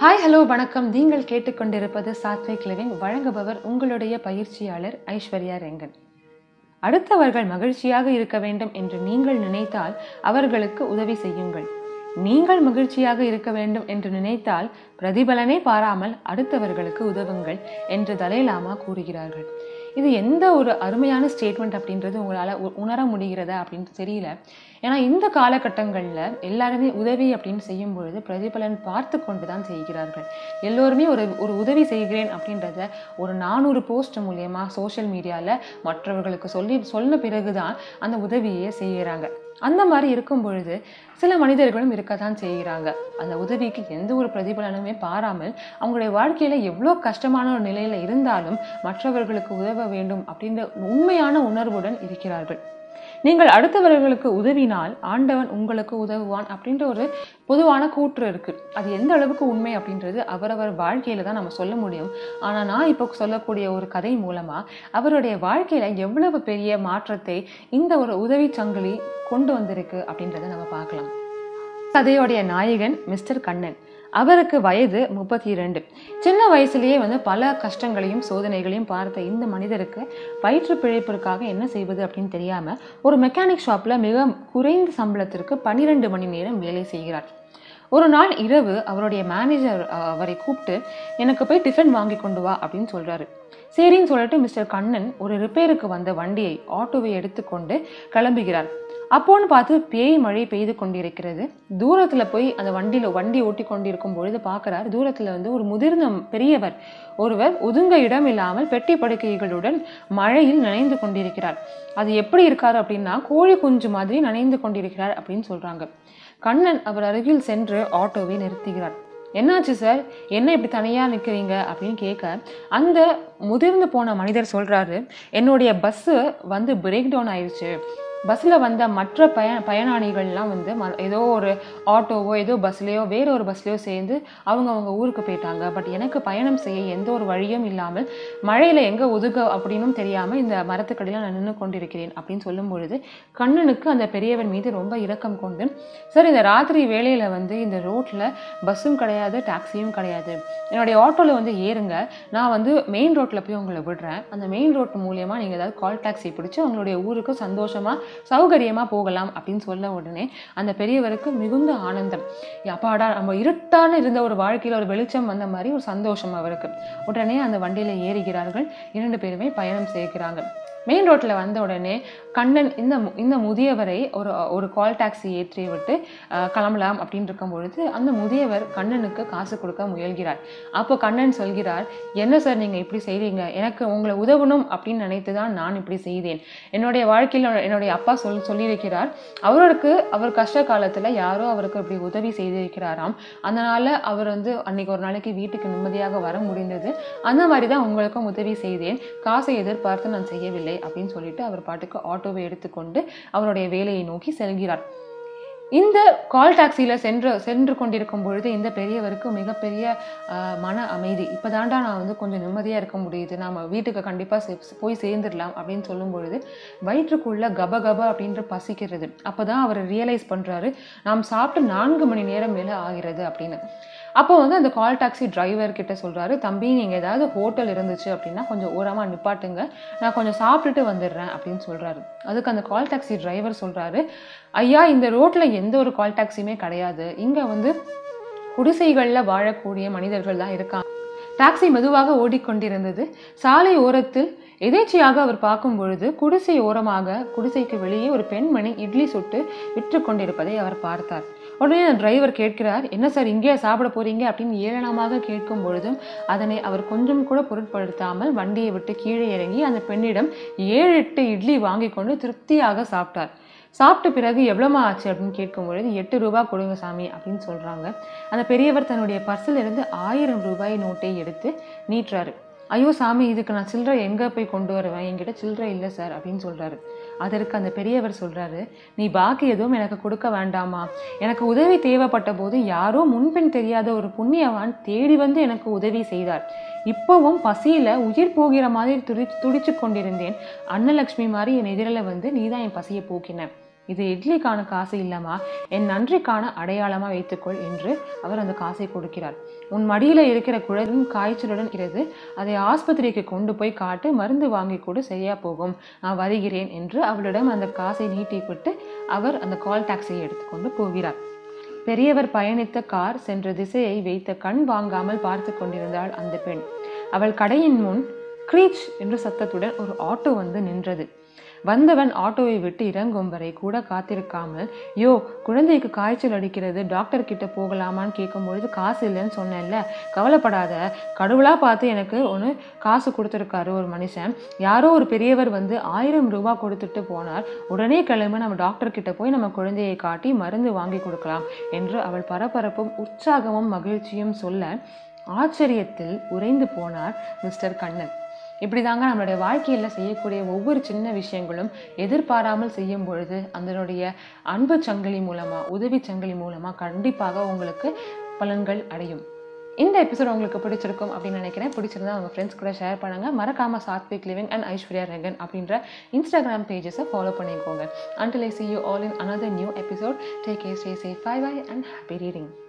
Hi hello வணக்கம். நீங்கள் கேட்டுக்கொண்டிருப்பது சாத்விக் லிவிங் வழங்குபவர் உங்களுடைய பயிற்சியாளர் ஐஸ்வர்யா ரெங்கன். அடுத்தவர்கள் மகிழ்ச்சியாக இருக்க வேண்டும் என்று நீங்கள் நினைத்தால் அவர்களுக்கு உதவி செய்யுங்கள். நீங்கள் மகிழ்ச்சியாக இருக்க வேண்டும் என்று நினைத்தால் பிரதிபலனை பாராமல் அடுத்தவர்களுக்கு உதவுங்கள் என்று தலைலாமா கூறுகிறார்கள். இது எந்த ஒரு அருமையான ஸ்டேட்மெண்ட் அப்படின்றது உங்களால் உணர முடிகிறதா அப்படின்னு தெரியல. ஏன்னா இந்த காலகட்டங்களில் எல்லாருமே உதவி அப்படின்னு செய்யும் பொழுது பிரதிபலன் பார்த்து கொண்டு தான் செய்கிறார்கள். எல்லோருமே ஒரு ஒரு உதவி செய்கிறேன் அப்படின்றத ஒரு நானூறு போஸ்ட் மூலியமாக சோஷியல் மீடியாவில் மற்றவர்களுக்கு சொல்லி சொன்ன பிறகு தான் அந்த உதவியை செய்கிறாங்க. அந்த மாதிரி இருக்கும் பொழுது சில மனிதர்களும் இருக்கத்தான் செய்கிறாங்க. அந்த உதவிக்கு எந்த ஒரு பிரதிபலனுமே பாராமல் அவங்களுடைய வாழ்க்கையில் எவ்வளோ கஷ்டமான ஒரு நிலையில் இருந்தாலும் மற்றவர்களுக்கு உதவ வேண்டும் அப்படின்ற உண்மையான உணர்வுடன் இருக்கிறார்கள். நீங்கள் அடுத்தவர்களுக்கு உதவினால் ஆண்டவன் உங்களுக்கு உதவுவான் அப்படின்ற ஒரு பொதுவான கூற்று இருக்குது அது எந்த அளவுக்கு உண்மை அப்படின்றது அவரவர் வாழ்க்கையில் தான் நம்ம சொல்ல முடியும். ஆனால் நான் இப்போ சொல்லக்கூடிய ஒரு கதை மூலமாக அவருடைய வாழ்க்கையில் எவ்வளவு பெரிய மாற்றத்தை இந்த ஒரு உதவி சங்கிலி கொண்டு வந்திருக்கு அப்படின்றத நம்ம பார்க்கலாம். கதையோடைய நாயகன் மிஸ்டர் கண்ணன். அவருக்கு வயது முப்பத்தி இரண்டு சின்ன வயசுலேயே வந்து பல கஷ்டங்களையும் சோதனைகளையும் பார்த்த இந்த மனிதருக்கு வயிற்று பிழைப்பிற்காக என்ன செய்வது அப்படின்னு தெரியாமல் ஒரு மெக்கானிக் ஷாப்பில் மிக குறைந்த சம்பளத்திற்கு பன்னிரெண்டு மணி நேரம் வேலை செய்கிறார். ஒரு நாள் இரவு அவருடைய மேனேஜர் அவரை கூப்பிட்டு எனக்கு போய் டிஃபன் வாங்கி கொண்டு வா அப்படின்னு சொல்கிறாரு சரின்னு சொல்லிட்டு மிஸ்டர் கண்ணன் ஒரு ரிப்பேருக்கு வந்த வண்டியை ஆட்டோவை எடுத்துக்கொண்டு கிளம்புகிறார். அப்போன்னு பார்த்து பேய் மழை பெய்து கொண்டிருக்கிறது. தூரத்தில் போய் அந்த வண்டியில் வண்டி ஓட்டி கொண்டிருக்கும் பொழுது பார்க்கறார் தூரத்தில் வந்து ஒரு முதிர்ந்த பெரியவர். ஒருவர் ஒதுங்க இடம் இல்லாமல் பெட்டி படுக்கைகளுடன் மழையில் நனைந்து கொண்டிருக்கிறார். அது எப்படி இருக்கார் அப்படின்னா கோழி குஞ்சு மாதிரி நனைந்து கொண்டிருக்கிறார் அப்படின்னு சொல்கிறாங்க கண்ணன் அவர் அருகில் சென்று ஆட்டோவை நிறுத்துகிறார். என்னாச்சு சார்? என்ன இப்படி தனியாக நிற்கிறீங்க அப்படின்னு கேட்க அந்த முதிர்ந்து போன மனிதர் சொல்கிறாரு என்னுடைய பஸ்ஸு வந்து பிரேக் டவுன் ஆயிடுச்சு பஸ்ஸில் வந்த மற்ற பய பயனாளிகள்லாம் வந்து ம- ஏதோ ஒரு ஆட்டோவோ ஏதோ பஸ்லேயோ வேறு ஒரு பஸ்லேயோ சேர்ந்து அவங்க அவங்க ஊருக்கு போயிட்டாங்க. பட் எனக்கு பயணம் செய்ய எந்த ஒரு வழியும் இல்லாமல் மழையில் எங்கே ஒதுக்க அப்படின்னும் தெரியாமல் இந்த மரத்துக்கடியில் நான் நின்று கொண்டிருக்கிறேன் அப்படின்னு சொல்லும் பொழுது கண்ணனுக்கு அந்த பெரியவன் மீது ரொம்ப இரக்கம் கொண்டு சார் இந்த ராத்திரி வேளையில் வந்து இந்த ரோட்டில் பஸ்ஸும் கிடையாது டாக்ஸியும் கிடையாது. என்னுடைய ஆட்டோவில் வந்து ஏறுங்க. நான் வந்து மெயின் ரோட்டில் போய் உங்களை விடுறேன். அந்த மெயின் ரோட் மூலியமாக நீங்கள் ஏதாவது கால் டாக்ஸி பிடிச்சி உங்களுடைய ஊருக்கு சந்தோஷமாக சௌகரியமாக போகலாம் அப்படின்னு சொல்ல உடனே அந்த பெரியவருக்கு மிகுந்த ஆனந்தம். அப்பாடா நம்ம இருட்டான இருந்த ஒரு வாழ்க்கையில் ஒரு வெளிச்சம் வந்த மாதிரி ஒரு சந்தோஷம் அவருக்கு. உடனே அந்த வண்டியில் ஏறுகிறார்கள். இரண்டு பேருமே பயணம் செய்கிறாங்க மெயின் ரோட்டில் வந்த உடனே கண்ணன் இந்த மு- இந்த முதியவரை ஒரு ஒரு கால் டாக்ஸி ஏற்றி விட்டு கிளம்பலாம் அப்படின்னு இருக்கும் பொழுது அந்த முதியவர் கண்ணனுக்கு காசு கொடுக்க முயல்கிறார். அப்போ கண்ணன் சொல்கிறார் என்ன சார் நீங்கள் இப்படி செய்கிறீங்க எனக்கு உங்களை உதவணும் அப்படின்னு நினைத்து தான் நான் இப்படி செய்தேன். என்னுடைய வாழ்க்கையில் என்னுடைய அப்பா சொல் சொல்லியிருக்கிறார் அவருக்கு அவர் கஷ்ட காலத்தில் யாரோ அவருக்கு இப்படி உதவி செய்திருக்கிறாராம். அதனால் அவர் வந்து அன்னைக்கு ஒரு நாளைக்கு வீட்டுக்கு நிம்மதியாக வர முடிந்தது. அந்த மாதிரி தான் உங்களுக்கும் உதவி செய்தேன். காசை எதிர்பார்த்து நான் செய்யவில்லை. அப்படின்னு சொல்லிட்டு அவர் பாட்டுக்கு ஆட்டோவை எடுத்துக்கொண்டு அவருடைய வேலையை நோக்கி செல்கிறார். இந்த கால் டாக்ஸியில் சென்று சென்று கொண்டிருக்கும் பொழுது இந்த பெரியவருக்கு மிகப்பெரிய மன அமைதி. இப்போதாண்டா நான் வந்து கொஞ்சம் நிம்மதியாக இருக்க முடியுது. நாம வீட்டுக்கு கண்டிப்பாக போய் சேர்ந்துடலாம் அப்படின்னு சொல்லும் பொழுது வயிற்றுக்குள்ள கப கப அப்படின்ற பசிக்கிறது. அப்பதான் அவர் ரியலைஸ் பண்றாரு நாம் சாப்பிட்டு நான்கு மணி நேரம் மேலே ஆகிறது அப்படின்னு. அப்போ வந்து அந்த கால் டாக்ஸி டிரைவர் கிட்ட சொல்கிறாரு தம்பி நீங்கள் ஏதாவது ஹோட்டல் இருந்துச்சு அப்படின்னா கொஞ்சம் ஓரமாக நிப்பாட்டுங்க. நான் கொஞ்சம் சாப்பிட்டுட்டு வந்துடுறேன் அப்படின்னு சொல்கிறாரு அதுக்கு அந்த கால் டாக்ஸி டிரைவர் சொல்கிறாரு ஐயா இந்த ரோட்டில் எந்த ஒரு கால் டாக்ஸியுமே கிடையாது. இங்கே வந்து குடிசைகளில் வாழக்கூடிய மனிதர்கள் தான் இருக்காங்க. டாக்ஸி மெதுவாக ஓடிக்கொண்டிருந்தது. சாலை ஓரத்தில் எதேச்சையாக அவர் பார்க்கும் பொழுது குடிசை ஓரமாக குடிசைக்கு வெளியே ஒரு பெண்மணி இட்லி சுட்டு விற்று கொண்டிருப்பதை அவர் பார்த்தார். உடனே டிரைவர் கேட்கிறார் என்ன சார் இங்கே சாப்பிட போறீங்க? அப்படின்னு ஏளனமாக கேட்கும் பொழுதும் அதனை அவர் கொஞ்சம் கூட பொருட்படுத்தாமல் வண்டியை விட்டு கீழே இறங்கி அந்த பெண்ணிடம் ஏழு எட்டு இட்லி வாங்கி கொண்டு திருப்தியாக சாப்பிட்டார். சாப்பிட்ட பிறகு எவ்வளோமா ஆச்சு அப்படின்னு கேட்கும் பொழுது எட்டு ரூபா கொடுங்க சாமி அப்படின்னு சொல்கிறாங்க அந்த பெரியவர் தன்னுடைய பர்சிலிருந்து ஆயிரம் ரூபாய் நோட்டை எடுத்து நீட்டுறாரு. ஐயோ சாமி இதுக்கு நான் சில்லறை எங்கே போய் கொண்டு வருவேன்? என்கிட்ட சில்லறை இல்லை சார் அப்படின்னு சொல்கிறாரு அதற்கு அந்த பெரியவர் சொல்கிறாரு நீ பாக்கி எதுவும் எனக்கு கொடுக்க வேண்டாமா? எனக்கு உதவி தேவைப்பட்ட போது யாரோ முன்பின் தெரியாத ஒரு புண்ணியவான் தேடி வந்து எனக்கு உதவி செய்தார். இப்போவும் பசியில் உயிர் போகிற மாதிரி துடி துடிச்சு கொண்டிருந்தேன். அன்னலக்ஷ்மி மாதிரி என் எதிரில் வந்து நீ தான் என் பசியை போக்கின. இது இட்லிக்கான காசு இல்லைம்மா என் நன்றிக்கான அடையாளமாக வைத்துக்கொள் என்று அவர் அந்த காசை கொடுக்கிறார். உன் மடியில் இருக்கிற குழலும் காய்ச்சலுடன் இருக்கிறது அதை ஆஸ்பத்திரிக்கு கொண்டு போய் காட்டு மருந்து வாங்கி கூட சரியா போகும். நான் வருகிறேன் என்று அவளிடம் அந்த காசை நீட்டிவிட்டு அவர் அந்த கால் டாக்ஸியை எடுத்துக்கொண்டு போகிறார். பெரியவர் பயணித்த கார் சென்ற திசையை வைத்த கண் வாங்காமல் பார்த்து கொண்டிருந்தாள் அந்த பெண். அவள் கடையின் முன் கிரீச் என்ற சத்தத்துடன் ஒரு ஆட்டோ வந்து நின்றது. வந்தவன் ஆட்டோவை விட்டு இறங்கும் வரை கூட காத்திருக்காமல் யோ குழந்தைக்கு காய்ச்சல் அடிக்கிறது டாக்டர் கிட்ட போகலாமான்னு கேட்கும்பொழுது காசு இல்லைன்னு சொன்னேன்ல. கவலைப்படாத. கடவுளாக பார்த்து எனக்கு ஒன்று காசு கொடுத்துருக்காரு ஒரு மனுஷன். யாரோ ஒரு பெரியவர் வந்து ஆயிரம் ரூபாய் கொடுத்துட்டு போனார். உடனே கிளம்பி நம்ம டாக்டர் கிட்ட போய் நம்ம குழந்தையை காட்டி மருந்து வாங்கி கொடுக்கலாம் என்று அவள் பரபரப்பும் உற்சாகமும் மகிழ்ச்சியும் சொல்ல ஆச்சரியத்தில் உறைந்து போனார் மிஸ்டர் கண்ணன். இப்படி தாங்க நம்மளுடைய வாழ்க்கையில் செய்யக்கூடிய ஒவ்வொரு சின்ன விஷயங்களும் எதிர்பாராமல் செய்யும் பொழுது அதனுடைய அன்பு சங்கிலி மூலமாக உதவி சங்கிலி மூலமாக கண்டிப்பாக உங்களுக்கு பலன்கள் அடையும். இந்த எபிசோட் உங்களுக்கு பிடிச்சிருக்கும் அப்படின்னு நினைக்கிறேன். பிடிச்சிருந்தா உங்கள் ஃப்ரெண்ட்ஸ் கூட ஷேர் பண்ணுங்கள் மறக்காம சாத்விக் லிவிங் அண்ட் ஐஸ்வர்யா ரெங்கன் அப்படின்ற இன்ஸ்டாகிராம் பேஜஸை ஃபாலோ பண்ணிக்கோங்க. Until I see you all in another new episode take a stay safe bye bye and happy reading